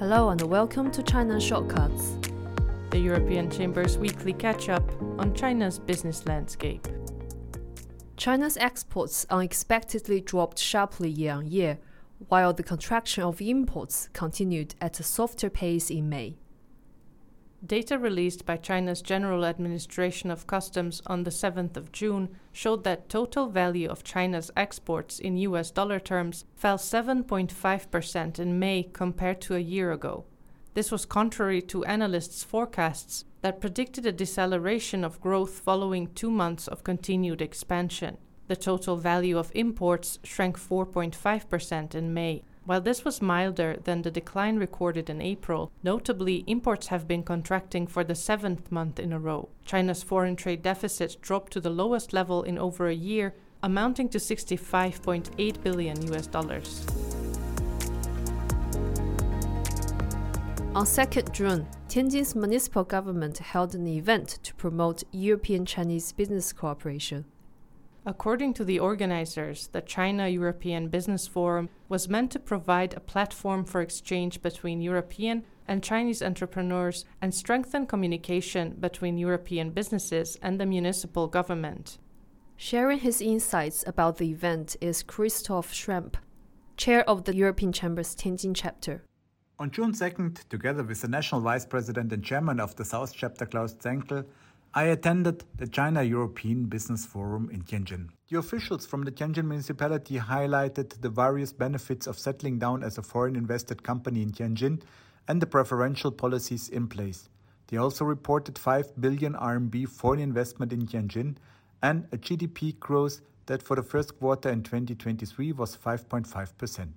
Hello and welcome to China Shortcuts, the European Chamber's weekly catch up on China's business landscape. China's exports unexpectedly dropped sharply year on year, while the contraction of imports continued at a softer pace in May. Data released by China's General Administration of Customs on the 7th of June showed that total value of China's exports in US dollar terms fell 7.5% in May compared to a year ago. This was contrary to analysts' forecasts that predicted a deceleration of growth following two months of continued expansion. The total value of imports shrank 4.5% in May. While this was milder than the decline recorded in April, notably imports have been contracting for the seventh month in a row. China's foreign trade deficit dropped to the lowest level in over a year, amounting to 65.8 billion US dollars. On 2nd June, Tianjin's municipal government held an event to promote European Chinese business cooperation. According to the organizers, the China European Business Forum was meant to provide a platform for exchange between European and Chinese entrepreneurs and strengthen communication between European businesses and the municipal government. Sharing his insights about the event is Christoph Schrempp, chair of the European Chamber's Tianjin chapter. On June 2nd, together with the national vice president and chairman of the South chapter Klaus Zenkel, I attended the China European Business Forum in Tianjin. The officials from the Tianjin municipality highlighted the various benefits of settling down as a foreign invested company in Tianjin and the preferential policies in place. They also reported 5 billion RMB foreign investment in Tianjin and a GDP growth that for the first quarter in 2023 was 5.5%.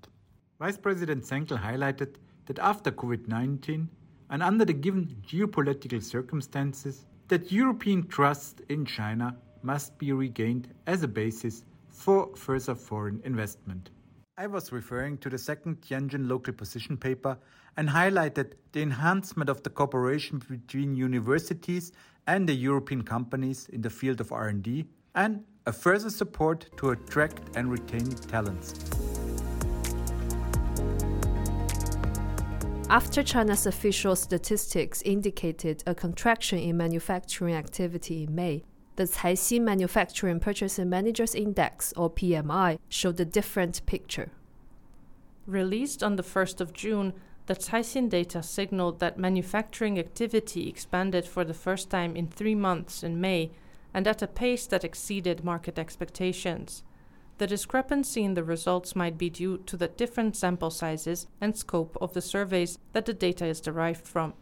Vice President Zenkel highlighted that after COVID 19 and under the given geopolitical circumstances, that European trust in China must be regained as a basis for further foreign investment. I was referring to the second Tianjin local position paper and highlighted the enhancement of the cooperation between universities and the European companies in the field of R&D and a further support to attract and retain talents. After China's official statistics indicated a contraction in manufacturing activity in May, the Caixin Manufacturing Purchasing Managers Index, or PMI, showed a different picture. Released on the 1st of June, the Caixin data signaled that manufacturing activity expanded for the first time in three months in May and at a pace that exceeded market expectations. The discrepancy in the results might be due to the different sample sizes and scope of the surveys that the data is derived from.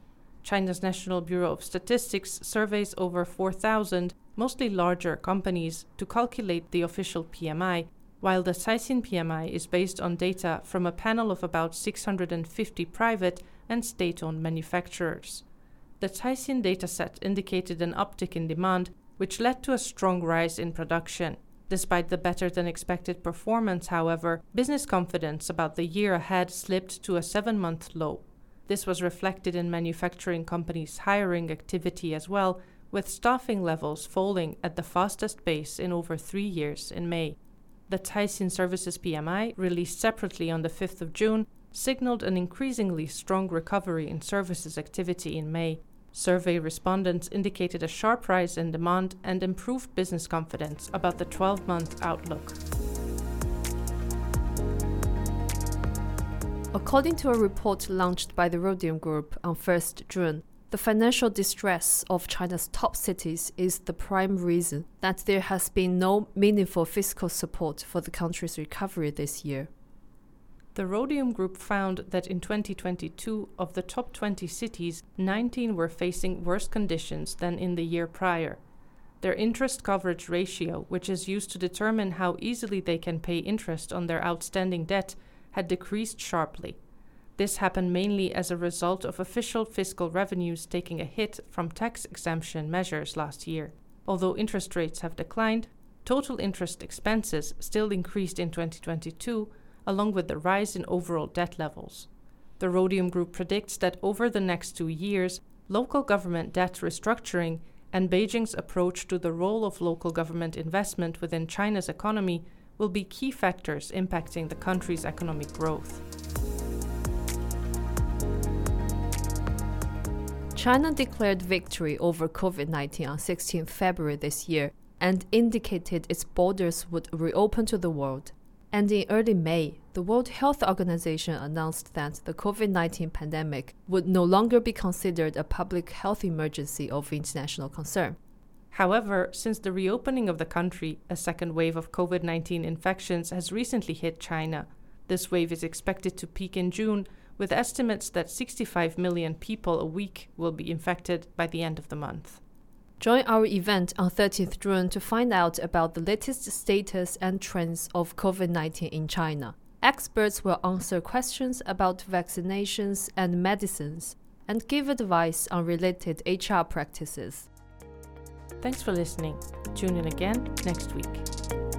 China's National Bureau of Statistics surveys over 4,000, mostly larger companies, to calculate the official PMI, while the Caixin PMI is based on data from a panel of about 650 private and state owned manufacturers. The Caixin dataset indicated an uptick in demand, which led to a strong rise in production. Despite the better than expected performance, however, business confidence about the year ahead slipped to a seven month low. This was reflected in manufacturing companies' hiring activity as well, with staffing levels falling at the fastest pace in over three years in May. The Caixin Services PMI, released separately on the 5th of June, signaled an increasingly strong recovery in services activity in May, Survey respondents indicated a sharp rise in demand and improved business confidence about the 12 month outlook. According to a report launched by the Rhodium Group on 1st June, the financial distress of China's top cities is the prime reason that there has been no meaningful fiscal support for the country's recovery this year. The Rhodium Group found that in 2022, of the top 20 cities, 19 were facing worse conditions than in the year prior. Their interest coverage ratio, which is used to determine how easily they can pay interest on their outstanding debt, had decreased sharply. This happened mainly as a result of official fiscal revenues taking a hit from tax exemption measures last year. Although interest rates have declined, total interest expenses still increased in 2022 along with the rise in overall debt levels. The Rhodium Group predicts that over the next two years, local government debt restructuring and Beijing's approach to the role of local government investment within China's economy will be key factors impacting the country's economic growth. China declared victory over COVID 19 on 16 February this year and indicated its borders would reopen to the world. And in early May, the World Health Organization announced that the COVID 19 pandemic would no longer be considered a public health emergency of international concern. However, since the reopening of the country, a second wave of COVID 19 infections has recently hit China. This wave is expected to peak in June with estimates that 65 million people a week will be infected by the end of the month. Join our event on 30th June to find out about the latest status and trends of COVID 19 in China. Experts will answer questions about vaccinations and medicines and give advice on related HR practices. Thanks for listening. Tune in again next week.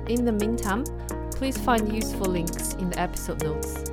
In the meantime, please find useful links in the episode notes.